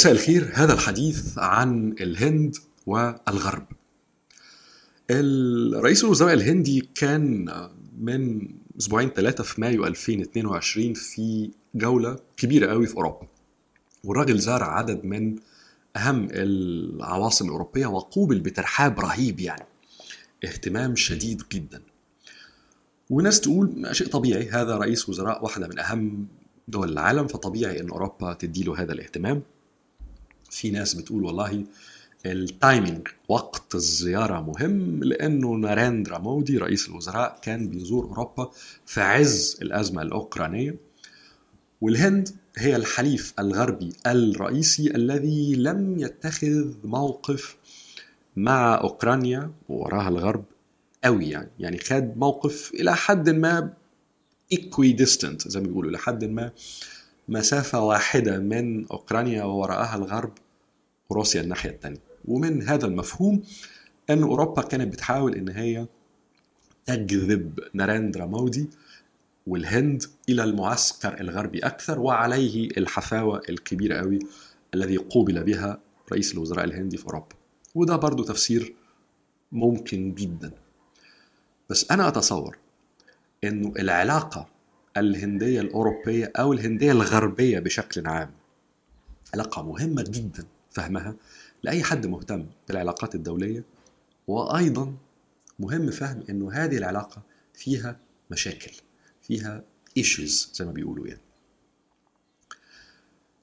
مساء الخير. هذا الحديث عن الهند والغرب. الرئيس الوزراء الهندي كان من أسبوعين ثلاثة في مايو 2022 في جولة كبيرة قوي في أوروبا. والراجل زار عدد من أهم العواصم الأوروبية وقوبل بترحاب رهيب يعني. اهتمام شديد جدا. وناس تقول شيء طبيعي هذا رئيس وزراء واحدة من أهم دول العالم فطبيعي إن أوروبا تديله هذا الاهتمام. في ناس بتقول والله ال timing وقت الزيارة مهم لأنه ناريندرا مودي رئيس الوزراء كان بيزور أوروبا في عز الأزمة الأوكرانية. والهند هي الحليف الغربي الرئيسي الذي لم يتخذ موقف مع أوكرانيا ووراها الغرب قوي يعني. يعني خد موقف إلى حد ما equidistant زي ما بيقولوا إلى حد ما مسافة واحدة من أوكرانيا ووراءها الغرب وروسيا الناحية الثانية ومن هذا المفهوم أن أوروبا كانت بتحاول أن هي تجذب ناريندرا مودي والهند إلى المعسكر الغربي أكثر وعليه الحفاوة الكبيرة قوي الذي قوبل بها رئيس الوزراء الهندي في أوروبا. وده برضو تفسير ممكن جدا. بس أنا أتصور أنه العلاقة الهندية الأوروبية أو الهندية الغربية بشكل عام علاقة مهمة جدا. فهمها لأي حد مهتم بالعلاقات الدولية وأيضا مهم فهم أنه هذه العلاقة فيها مشاكل فيها issues زي ما بيقولوا يعني.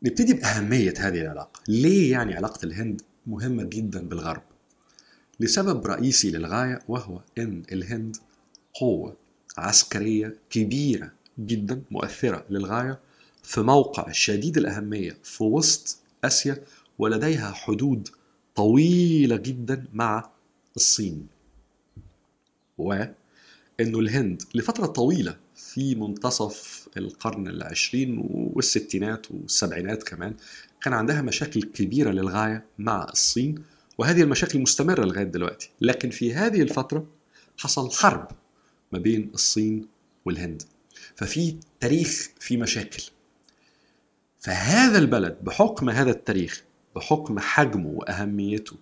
نبتدي بأهمية هذه العلاقة. ليه يعني علاقة الهند مهمة جدا بالغرب؟ لسبب رئيسي للغاية وهو أن الهند قوة عسكرية كبيرة جدا مؤثرة للغاية في موقع شديد الأهمية في وسط آسيا ولديها حدود طويلة جدا مع الصين. وأنه الهند لفترة طويلة في منتصف القرن العشرين والستينات والسبعينات كمان كان عندها مشاكل كبيرة للغاية مع الصين وهذه المشاكل مستمرة لغاية دلوقتي. لكن في هذه الفترة حصل حرب ما بين الصين والهند. ففي تاريخ في مشاكل. فهذا البلد بحكم هذا التاريخ بحكم حجمه وأهميته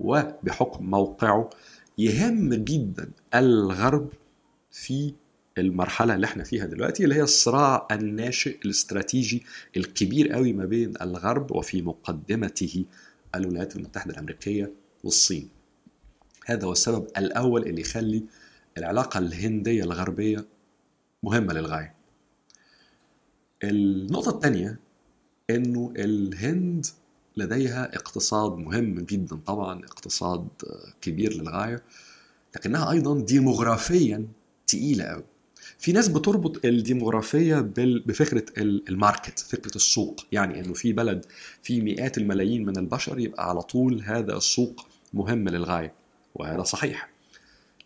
وبحكم موقعه يهم جدا الغرب في المرحلة اللي إحنا فيها دلوقتي اللي هي الصراع الناشئ الاستراتيجي الكبير قوي ما بين الغرب وفي مقدمته الولايات المتحدة الأمريكية والصين. هذا هو السبب الأول اللي يخلي العلاقة الهندية الغربية مهمة للغاية. النقطة الثانية إنه الهند لديها اقتصاد مهم جدا طبعا اقتصاد كبير للغاية لكنها أيضا ديموغرافيا تقيلة قوي في ناس بتربط الديموغرافية بفكرة ال market فكرة السوق. يعني إنه في بلد في مئات الملايين من البشر يبقى على طول هذا السوق مهم للغاية وهذا صحيح.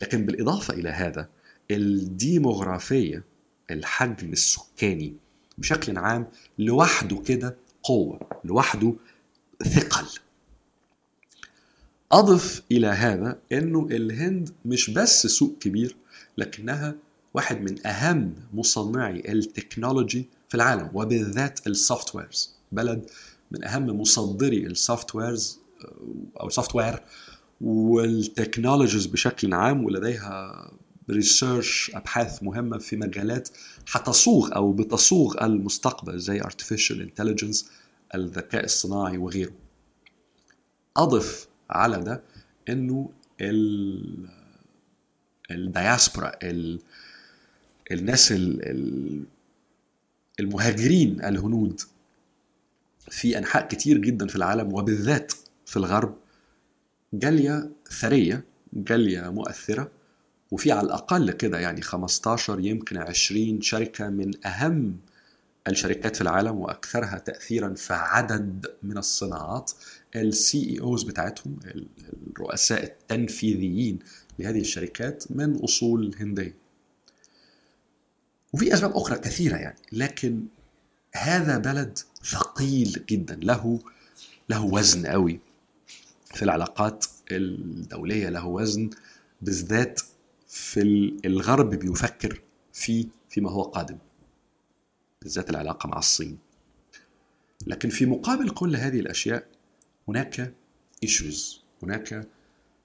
لكن بالإضافة إلى هذا الديموغرافية الحجم السكاني بشكل عام لوحده كده قوة لوحده ثقل. أضف إلى هذا أنه الهند مش بس سوق كبير لكنها واحد من أهم مصنعي ال technology في العالم وبالذات ال softwares بلد من أهم مصدري ال softwares أو ال software وال technologies بشكل عام ولديها research أبحاث مهمة في مجالات هتصوغ أو بتصوغ المستقبل زي artificial intelligence الذكاء الصناعي وغيره. أضف على ده إنه ال الدياسبورا ال الناس ال المهاجرين الهنود في أنحاء كتير جدا في العالم وبالذات في الغرب جالية ثرية جالية مؤثرة وفي على الأقل كده يعني 15 يمكن 20 شركة من أهم الشركات في العالم وأكثرها تاثيرا في عدد من الصناعات السي اي اوز بتاعتهم الرؤساء التنفيذيين لهذه الشركات من أصول هندية. وفي أسباب أخرى كثيرة يعني لكن هذا بلد ثقيل جدا. له له وزن قوي في العلاقات الدولية له وزن بالذات في الغرب بيفكر في فيما هو قادم. بالذات العلاقة مع الصين. لكن في مقابل كل هذه الأشياء هناك ايشوز هناك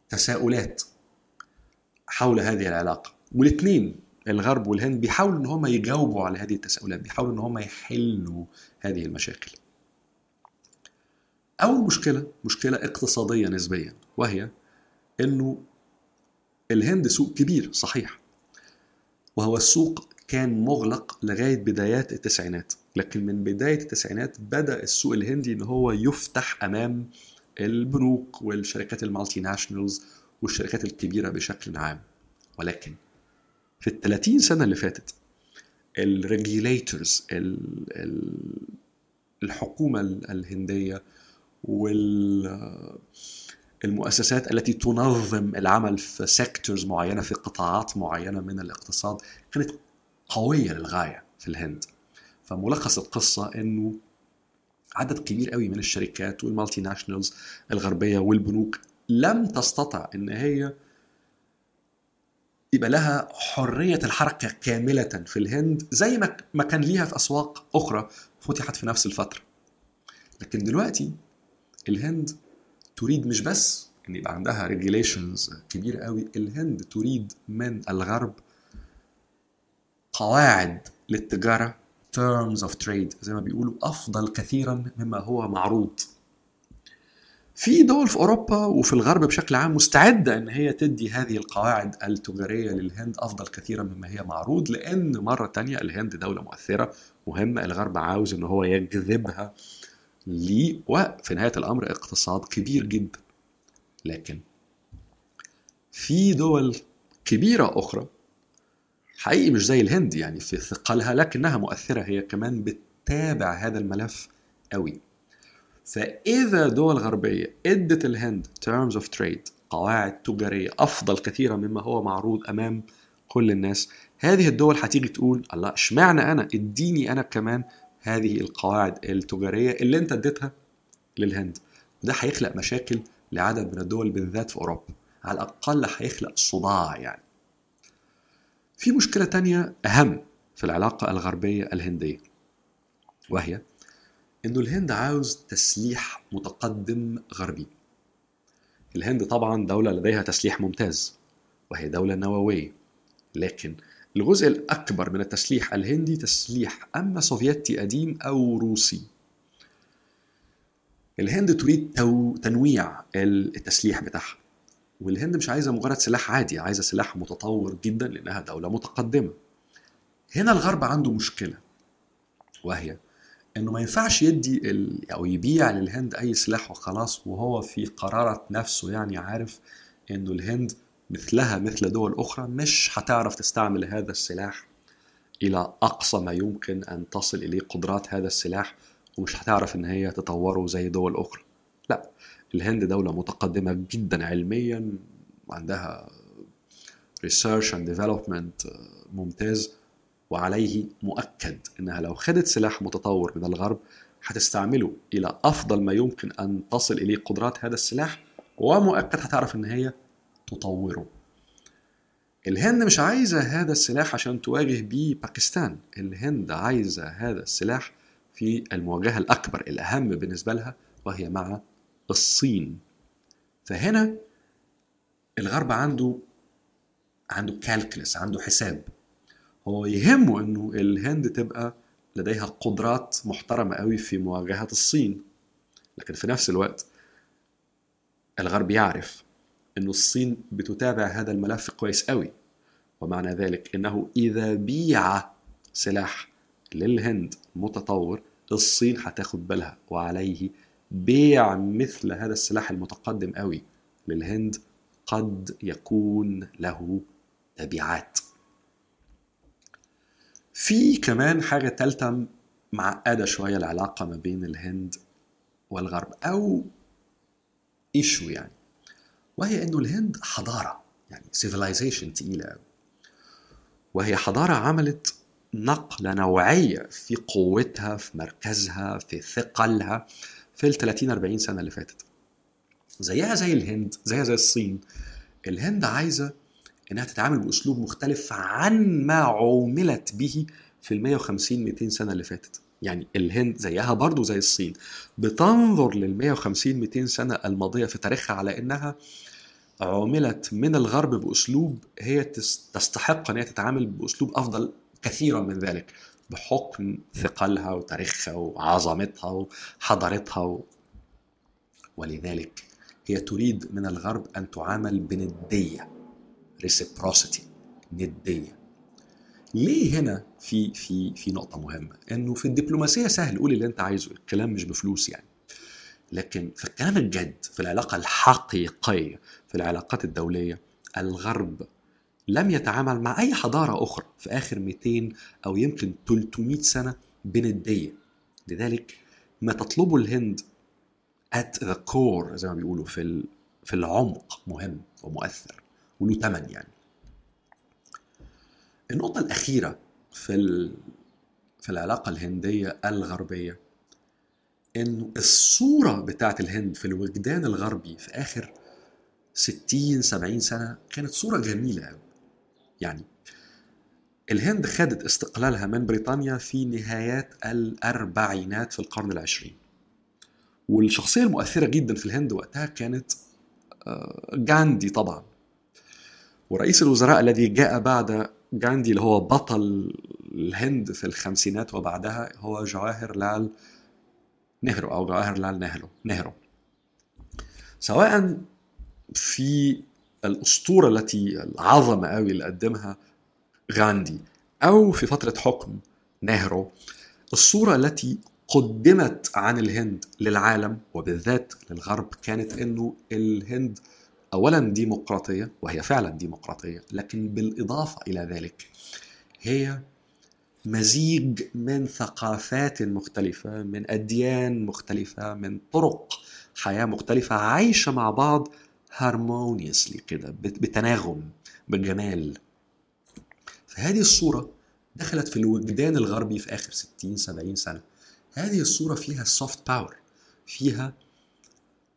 تساؤلات حول هذه العلاقة. والاثنين الغرب والهند بيحاولوا إن هم يجاوبوا على هذه التساؤلات بيحاولوا إن هم يحلوا هذه المشاكل. أول مشكلة مشكلة اقتصادية نسبيا وهي إنه الهند سوق كبير صحيح. وهو السوق كان مغلق لغاية بدايات التسعينات. لكن من بداية التسعينات بدأ السوق الهندي إن هو يفتح أمام البنوك والشركات ال multinationals والشركات الكبيرة بشكل عام. ولكن في ال 30 سنة اللي فاتت ال regulators الحكومة الهندية والمؤسسات التي تنظم العمل في sectors معينة في قطاعات معينة من الاقتصاد كانت قوية للغاية في الهند. فملخص القصة إنه عدد كبير قوي من الشركات وال multinationals الغربية والبنوك لم تستطع إن هي يبقى لها حرية الحركة كاملة في الهند زي ما كان ليها في أسواق أخرى فتحت في نفس الفترة. لكن دلوقتي الهند تريد مش بس إن يبقى عندها ريجيليشنز كبيرة قوي الهند تريد من الغرب قواعد للتجارة terms of trade زي ما بيقولوا أفضل كثيرا مما هو معروض. في دول في أوروبا وفي الغرب بشكل عام مستعدة إن هي تدي هذه القواعد التجارية للهند أفضل كثيرا مما هي معروض لأن مرة تانية الهند دولة مؤثرة مهمة الغرب عاوز إن هو يجذبها ليه وفي نهاية الأمر اقتصاد كبير جدا. لكن في دول كبيرة أخرى حقيقي مش زي الهند يعني في ثقلها لكنها مؤثرة. هي كمان بتتابع هذا الملف قوي. فإذا دول غربية إدت الهند terms of trade قواعد تجارية أفضل كثيرا مما هو معروض أمام كل الناس هذه الدول هتيجي تقول الله إشمعنى أنا؟ إديني أنا كمان هذه القواعد التجارية اللي أنت اديتها للهند. وده هيخلق مشاكل لعدد من الدول بالذات في أوروبا. على الأقل هيخلق صداع يعني. في مشكلة تانية أهم في العلاقة الغربية الهندية وهي إنه الهند عاوز تسليح متقدم غربي. الهند طبعا دولة لديها تسليح ممتاز وهي دولة نووية لكن الجزء الأكبر من التسليح الهندي تسليح أما سوفيتي قديم أو روسي. الهند تريد تنويع التسليح بتاعها. والهند مش عايزة مجرد سلاح عادي عايزة سلاح متطور جدا لأنها دولة متقدمة. هنا الغرب عنده مشكلة وهي إنه ما ينفعش يدي ال... أو يبيع للهند أي سلاح وخلاص وهو في قرارة نفسه يعني عارف إنه الهند مثلها مثل دول أخرى مش هتعرف تستعمل هذا السلاح إلى أقصى ما يمكن أن تصل إليه قدرات هذا السلاح ومش هتعرف إن هي تطوره زي دول أخرى. لا الهند دولة متقدمة جدا علميا وعندها research and development ممتاز وعليه مؤكد إنها لو خدت سلاح متطور من الغرب هتستعمله إلى أفضل ما يمكن أن تصل إليه قدرات هذا السلاح ومؤكد هتعرف إن هي تطوره. الهند مش عايزة هذا السلاح عشان تواجه بيه باكستان. الهند عايزة هذا السلاح في المواجهة الأكبر الأهم بالنسبة لها وهي مع الصين. فهنا الغرب عنده عنده كالكلس عنده حساب. هو يهمه إنه الهند تبقى لديها قدرات محترمة قوي في مواجهة الصين. لكن في نفس الوقت الغرب يعرف إنه الصين بتتابع هذا الملف كويس قوي. ومعنى ذلك إنه إذا بيع سلاح للهند متطور الصين هتاخد بالها وعليه بيع مثل هذا السلاح المتقدم قوي للهند قد يكون له تبعات. في كمان حاجة تالتة معقدة شوية العلاقة ما بين الهند والغرب أو ايشو يعني وهي إنه الهند حضارة يعني civilization تقيلة وهي حضارة عملت نقلة نوعية في قوتها في مركزها في ثقلها. في ال 30 40 سنة اللي فاتت. زيها زي الهند زيها زي الصين. الهند عايزة إنها تتعامل بأسلوب مختلف عن ما عوملت به في ال 150 200 سنة اللي فاتت. يعني الهند زيها برضو زي الصين. بتنظر لل 150 200 سنة الماضية في تاريخها على إنها عُملت من الغرب بأسلوب هي تستحق أن هي تتعامل بأسلوب أفضل كثيرا من ذلك. بحكم ثقلها وتاريخها وعظمتها وحضارتها. ولذلك هي تريد من الغرب أن تعامل بندية reciprocity ندية ليه هنا في في في نقطة مهمة إنه في الدبلوماسية سهل قول اللي أنت عايزه الكلام مش بفلوس يعني لكن في الكلام الجد في العلاقة الحقيقية في العلاقات الدولية الغرب لم يتعامل مع أي حضارة أخرى في آخر 200 أو يمكن 300 سنة بندية لذلك ما تطلبه الهند at the core زي ما بيقولوا في في العمق مهم ومؤثر وله ثمن يعني. النقطة الأخيرة في في العلاقة الهندية الغربية انه الصورة بتاعت الهند في الوجدان الغربي في آخر 60 70 سنة كانت صورة جميلة قوي يعني. الهند خدت استقلالها من بريطانيا في نهايات الأربعينات في القرن العشرين. والشخصية المؤثرة جدا في الهند وقتها كانت آه، جاندي طبعا. ورئيس الوزراء الذي جاء بعد جاندي اللي هو بطل الهند في الخمسينات وبعدها هو جواهر لال نهرو أو جواهر لال نهرو نهرو. سواء في الأسطورة التي العظمة قوي اللي قدمها غاندي أو في فترة حكم نهرو الصورة التي قدمت عن الهند للعالم وبالذات للغرب كانت إنه الهند اولا ديمقراطية وهي فعلا ديمقراطية لكن بالإضافة إلى ذلك هي مزيج من ثقافات مختلفة من أديان مختلفة من طرق حياة مختلفة عايشة مع بعض هارمونيسلي كده بتناغم بجمال. فهذه الصورة دخلت في الوجدان الغربي في آخر 60 70 سنة. هذه الصورة فيها soft power فيها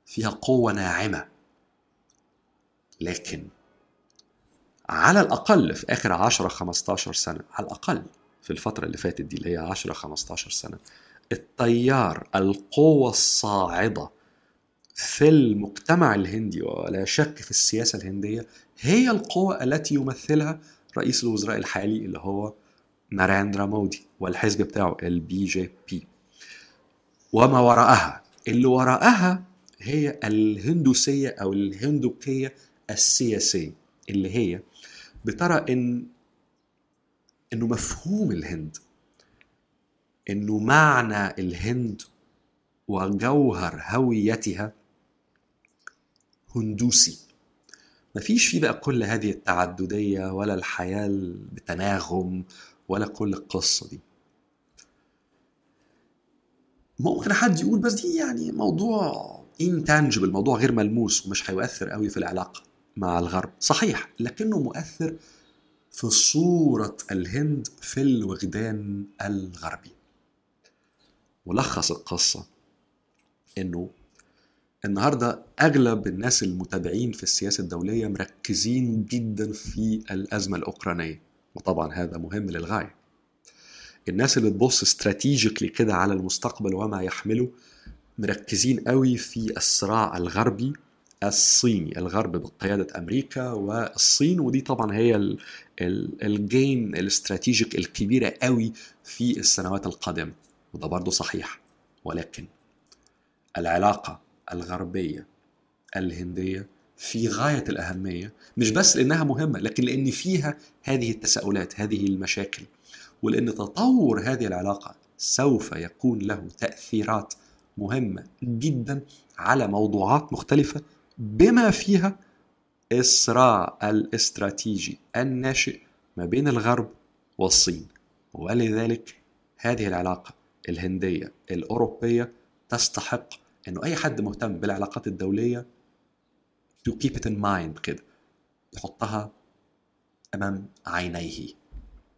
فيها قوة ناعمة. لكن على الأقل في آخر 10 15 سنة على الأقل في الفترة اللي فاتت دي اللي هي 10 15 سنة التيار القوة الصاعدة في المجتمع الهندي ولا شك في السياسة الهندية هي القوة التي يمثلها رئيس الوزراء الحالي اللي هو ناريندرا مودي والحزب بتاعه ال BJP. وما وراءها. اللي وراءها هي الهندوسية أو الهندوكية السياسية اللي هي بترى إن إنه مفهوم الهند إنه معنى الهند وجوهر هويتها هندوسي. مفيش فيه بقى كل هذه التعددية ولا الحياة بتناغم ولا كل القصة دي. ممكن حد يقول بس دي يعني موضوع intangible موضوع غير ملموس ومش هيؤثر قوي في العلاقة مع الغرب. صحيح لكنه مؤثر في صورة الهند في الوجدان الغربي. ملخص القصة إنه النهارده أغلب الناس المتابعين في السياسة الدولية مركزين جدا في الأزمة الأوكرانية وطبعا هذا مهم للغاية. الناس اللي تبص استراتيجيكلي كده على المستقبل وما يحمله مركزين قوي في الصراع الغربي الصيني الغرب بقيادة أمريكا والصين ودي طبعا هي الجين الاستراتيجيك الكبيرة قوي في السنوات القادمة وده برضه صحيح. ولكن العلاقة الغربية الهندية في غاية الأهمية مش بس لأنها مهمة لكن لأن فيها هذه التساؤلات هذه المشاكل. ولأن تطور هذه العلاقة سوف يكون له تأثيرات مهمة جدا على موضوعات مختلفة بما فيها الصراع الاستراتيجي الناشئ ما بين الغرب والصين. ولذلك هذه العلاقة الهندية الأوروبية تستحق أنه أي حد مهتم بالعلاقات الدولية to keep it in mind كده يحطها أمام عينيه.